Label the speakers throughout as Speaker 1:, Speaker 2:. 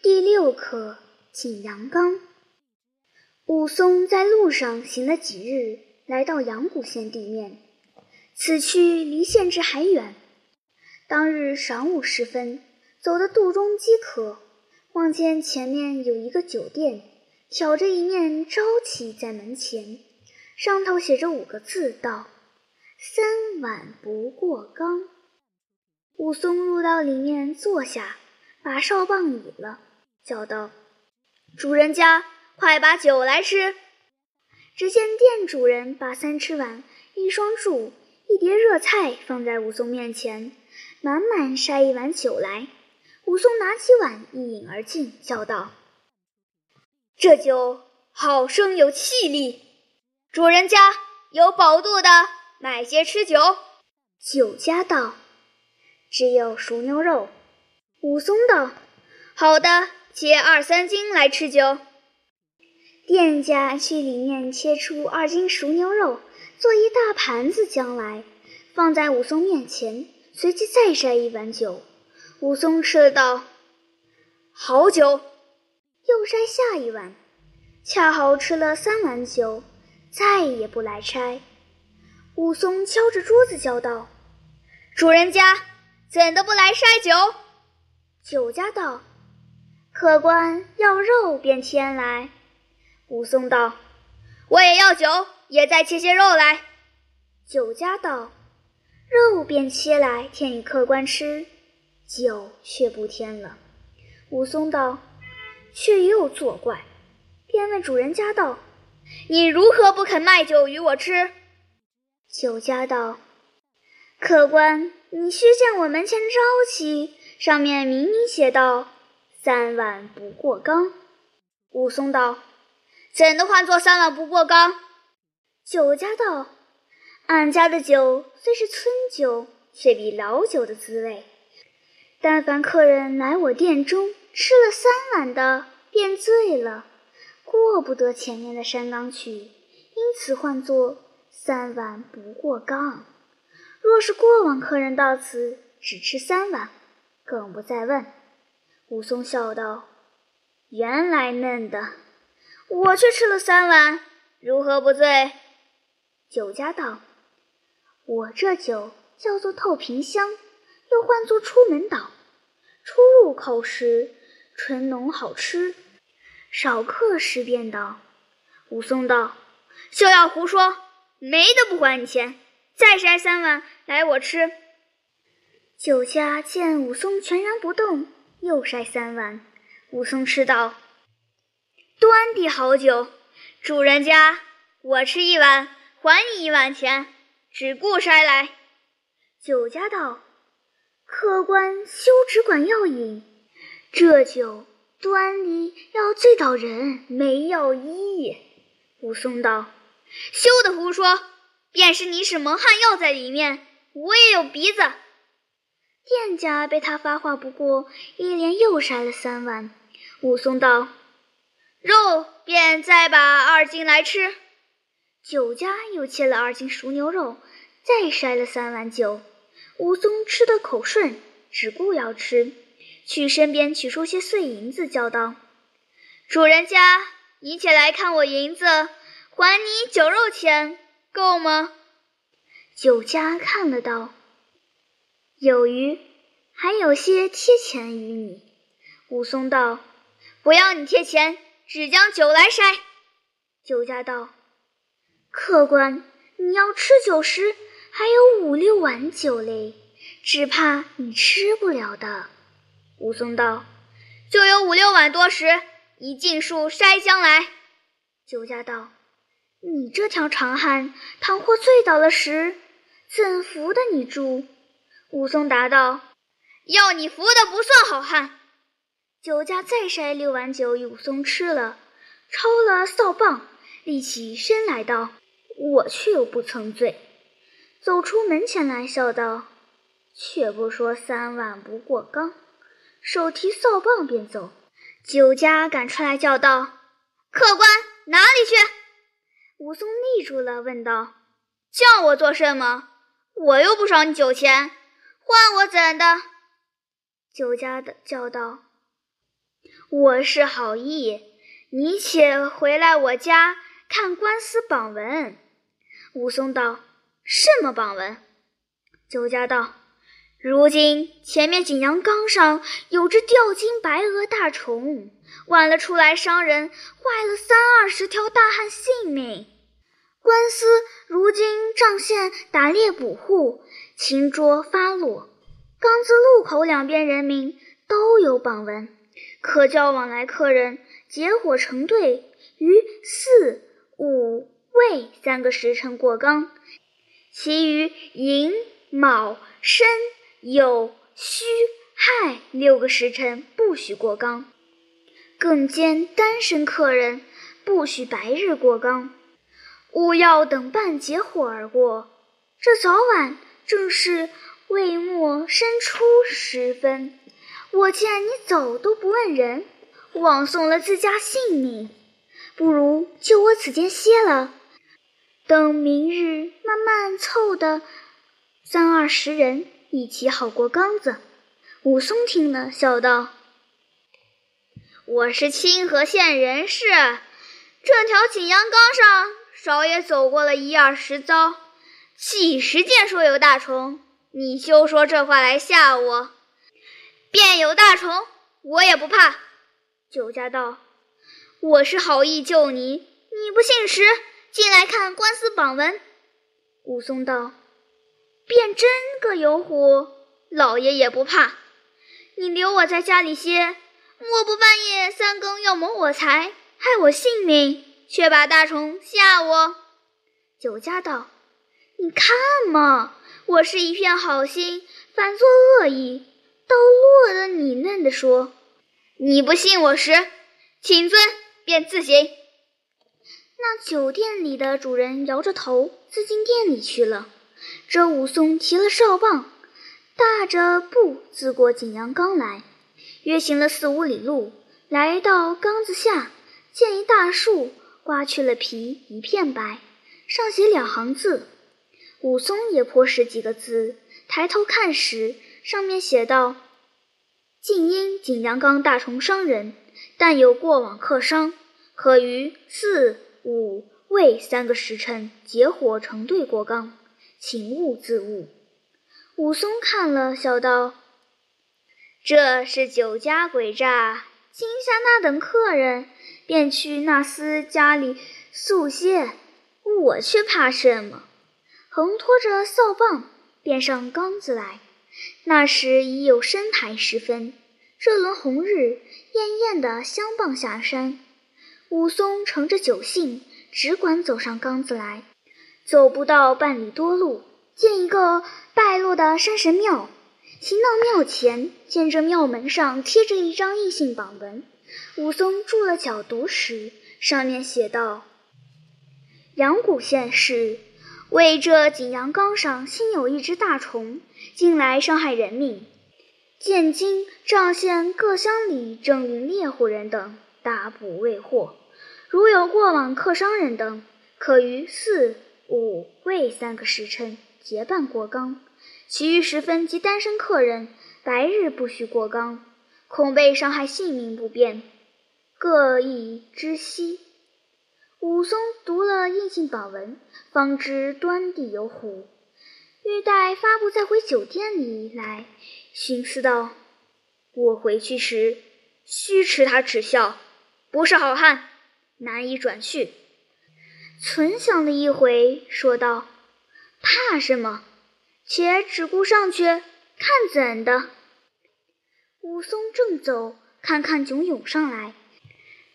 Speaker 1: 第六课景阳冈。武松在路上行了几日，来到阳谷县地面。此去离县治还远。当日晌午时分，走得肚中饥渴，望见前面有一个酒店，挑着一面招旗在门前，上头写着五个字，道：“三碗不过冈。”武松入到里面坐下，把哨棒倚了。叫道：“主人家，快把酒来吃！”只见店主人把三吃碗、一双箸、一碟热菜放在武松面前，满满筛一碗酒来。武松拿起碗一饮而尽，叫道：“这酒好生有气力！主人家有饱肚的，买些吃酒。”酒家道：“只有熟牛肉。”武松道：“好的。”切二三斤来吃酒。店家去里面切出二斤熟牛肉，做一大盘子将来，放在武松面前，随即再筛一碗酒。武松吃了道：“好酒。”又筛下一碗，恰好吃了三碗酒，再也不来拆。武松敲着桌子叫道：“主人家怎的不来筛酒？”酒家道。客官要肉便添来，武松道：“我也要酒，也再切些肉来。”酒家道：“肉便切来添与客官吃，酒却不添了。”武松道：“却又作怪。”便问主人家道：“你如何不肯卖酒与我吃？”酒家道：“客官，你须见我门前招旗，上面明明写道。”三碗不过冈。武松道：“怎的唤作三碗不过冈？”酒家道：“俺家的酒虽是村酒，却比老酒的滋味。但凡客人来我店中吃了三碗的，便醉了，过不得前面的山冈去，因此唤作三碗不过冈。若是过往客人到此只吃三碗，更不再问。”武松笑道：“原来嫩的，我却吃了三碗，如何不醉？”酒家道：“我这酒叫做透瓶香，又唤作出门倒，出入口时醇浓好吃，少客时便倒。”武松道：“休要胡说，没的不还你钱，再筛三碗来我吃。”酒家见武松全然不动。又筛三碗，武松吃道：“端的好酒，主人家，我吃一碗，还你一碗钱，只顾筛来。”酒家道：“客官休只管要饮，这酒端的要醉倒人，没药医。”武松道：“休得胡说，便是你使蒙汗药在里面，我也有鼻子。”店家被他发话不过，一连又筛了三碗。武松道：“肉便再把二斤来吃。”酒家又切了二斤熟牛肉，再筛了三碗酒。武松吃得口顺，只顾要吃，去身边取出些碎银子，叫道：“主人家，你且来看我银子，还你酒肉钱，够吗？”酒家看了道。有余，还有些贴钱与你。武松道：“不要你贴钱，只将酒来筛。”酒家道：“客官，你要吃酒时，还有五六碗酒嘞，只怕你吃不了的。”武松道：“就有五六碗多时，一尽数筛将来。”酒家道：“你这条长汉，倘或醉倒了时，怎扶得你住？”武松答道：“要你服的不算好汉。”酒家再筛六碗酒与武松吃了，抄了扫棒，立起身来道：“我却又不曾醉。”走出门前来，笑道：“却不说三碗不过冈。”手提扫棒便走。酒家赶出来叫道：“客官哪里去？”武松立住了，问道：“叫我做什么？我又不少你酒钱。”换我怎的？酒家的叫道：“我是好意，你且回来我家看官司榜文。”武松道：“什么榜文？”酒家道：“如今前面景阳冈上有只吊睛白额大虫，晚了出来伤人，坏了三二十条大汉性命。官司如今仗县打猎捕户，擒捉发落，冈子路口两边人民都有榜文，可叫往来客人结伙成队，于四五未三个时辰过冈，其余寅卯申酉戌亥六个时辰不许过冈。更兼单身客人不许白日过冈。”勿要等半截火而过，这早晚正是未末申初时分。我见你走都不问人，枉送了自家性命，不如就我此间歇了，等明日慢慢凑的三二十人一起好过冈子。武松听了，笑道：“我是清河县人士，这条景阳冈上。”少也走过了一二十遭，几十见说有大虫，你休说这话来吓我。便有大虫，我也不怕。酒家道：“我是好意救你，你不信时，进来看官司榜文。”武松道：“便真个有虎，老爷也不怕。你留我在家里歇，莫不半夜三更要谋我财，害我性命。”却把大虫吓我。酒家道：“你看嘛，我是一片好心，反作恶意，倒落得你嫩的说。你不信我时，请尊便自行。”那酒店里的主人摇着头，自进店里去了。这武松提了哨棒，大着步自过景阳冈来，约行了四五里路，来到冈子下，见一大树。刮去了皮，一片白，上写两行字。武松也颇识几个字，抬头看时，上面写道：“竟因景阳冈大虫伤人，但有过往客商，可于四五未三个时辰结伙成队过冈，请勿自误。”武松看了，笑道：“这是酒家诡诈，惊吓那等客人。”便去那厮家里宿歇，我却怕什么？横拖着扫棒，便上冈子来。那时已有深台时分，这轮红日艳艳的相傍下山。武松乘着酒兴，只管走上冈子来。走不到半里多路，见一个败落的山神庙。行到庙前，见这庙门上贴着一张异姓榜文。武松住了脚，读时，上面写道：“阳谷县是为这景阳冈上新有一只大虫，近来伤害人命。现今仗县各乡里正领猎户人等大捕未获，如有过往客商人等，可于四五未三个时辰结伴过冈；其余时分及单身客人，白日不许过冈，恐被伤害性命不便。”各异知悉。武松读了印信榜文，方知端地有虎，欲待发布再回酒店里来，寻思道：“我回去时须持他耻笑，不是好汉，难以转去。”存想了一回，说道：“怕什么？且只顾上去看怎的。”武松正走，看看囧涌上来。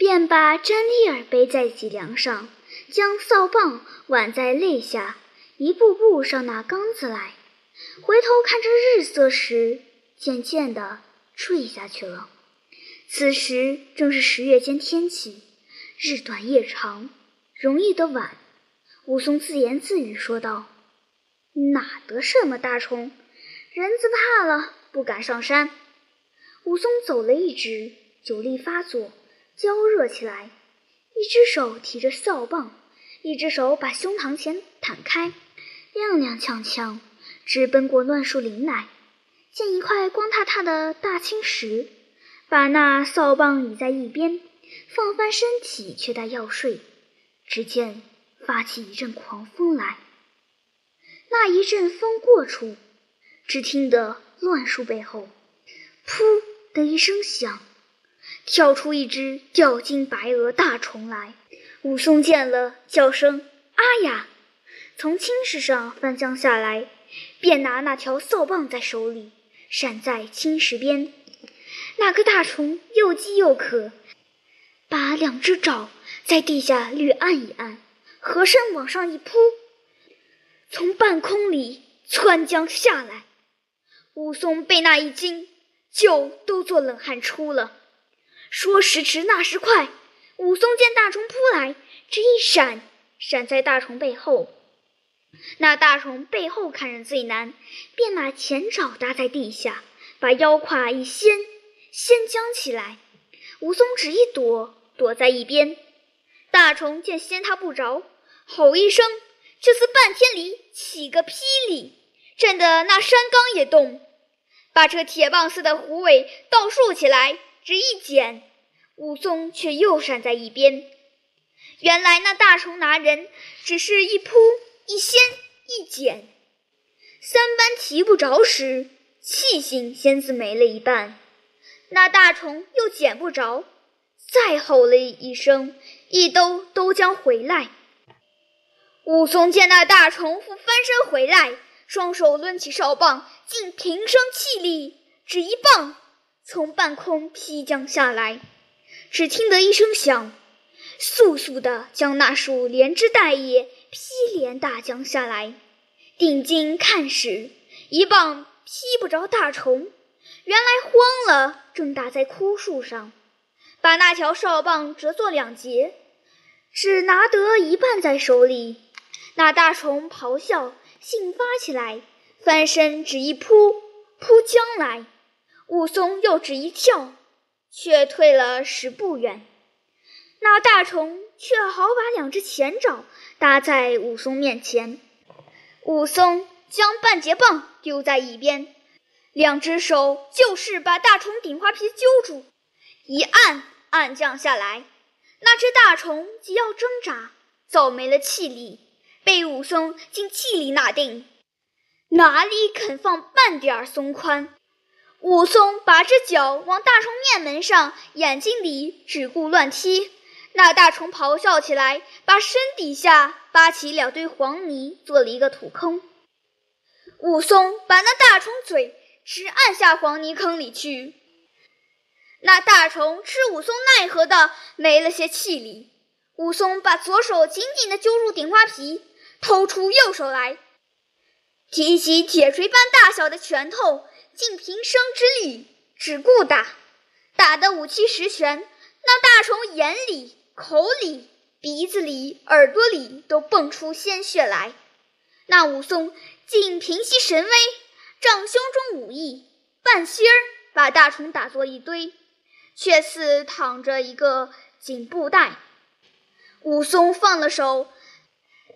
Speaker 1: 便把詹丽儿背在脊梁上，将扫棒挽在肋下，一步步上那缸子来。回头看着日色时，渐渐的坠下去了。此时正是十月间天气，日短夜长，容易得晚。武松自言自语说道：“哪得什么大虫？人子怕了，不敢上山。”武松走了一直，酒力发作。焦热起来，一只手提着扫棒，一只手把胸膛前摊开，踉踉跄跄，直奔过乱树林来。见一块光塌塌的大青石，把那扫棒倚在一边，放翻身体，却待要睡。只见发起一阵狂风来。那一阵风过处，只听得乱树背后“噗”的一声响，跳出一只吊睛白额大虫来。武松见了，叫声“啊呀”，从青石上翻将下来，便拿那条扫棒在手里，闪在青石边。那个大虫又饥又渴，把两只爪。在地下略按一按，合身往上一扑，从半空里窜将下来。武松被那一惊，就都做冷汗出了。说时迟，那时快，武松见大虫扑来，只一闪，闪在大虫背后。那大虫背后看人最难，便把前爪搭在地下，把腰胯一掀，掀将起来。武松只一躲，躲在一边。大虫见掀他不着，吼一声，就似半天里起个霹雳，震得那山冈也动。把这铁棒似的虎尾倒竖起来，只一剪，武松却又闪在一边。原来那大虫拿人，只是一扑一掀一剪，三般提不着时，气性先自没了一半。那大虫又捡不着。再吼了一声，一兜都将回来。武松见那大虫复翻身回来，双手抡起哨棒，竟平生气力，只一棒从半空劈将下来。只听得一声响，速速的将那树连枝带叶劈连打将下来。定睛看时，一棒劈不着大虫，原来慌了，正打在枯树上。把那条哨棒折作两截，只拿得一半在手里。那大虫咆哮，兴发起来，翻身只一扑，扑将来。武松又只一跳，却退了十步远。那大虫却好把两只前爪搭在武松面前。武松将半截棒丢在一边，两只手就是把大虫顶花皮揪住。一按，按降下来，那只大虫即要挣扎，早没了气力，被武松竟气力拿定，哪里肯放半点松宽？武松拔着脚往大虫面门上、眼睛里只顾乱踢，那大虫咆哮起来，把身底下扒起两堆黄泥，做了一个土坑。武松把那大虫嘴直按下黄泥坑里去。那大虫吃武松奈何的没了些气力，武松把左手紧紧的揪住顶花皮，偷出右手来，提起铁锤般大小的拳头，尽平生之力，只顾打，打得五七十拳，那大虫眼里、口里、鼻子里、耳朵里都蹦出鲜血来。那武松竟平息神威，仗胸中武艺，半歇儿把大虫打作一堆。却似躺着一个锦布袋。武松放了手，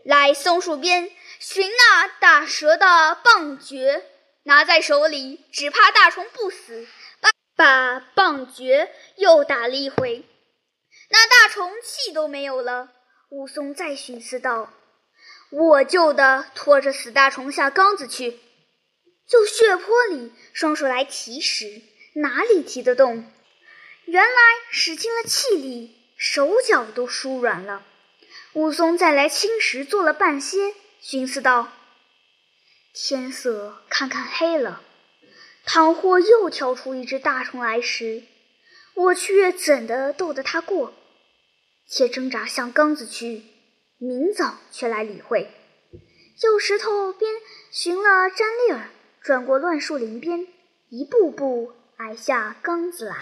Speaker 1: 来松树边寻那打蛇的棒诀，拿在手里，只怕大虫不死，把把棒橛又打了一回。那大虫气都没有了。武松再寻思道：“我就得拖着死大虫下缸子去。”就血泊里双手来提时，哪里提得动？原来使尽了气力，手脚都酥软了。武松再来青石坐了半歇，寻思道：“天色看看黑了，倘或又跳出一只大虫来时，我却怎的斗得他过？且挣扎向缸子去，明早却来理会。”右石头边寻了毡笠儿，转过乱树林边，一步步挨下缸子来。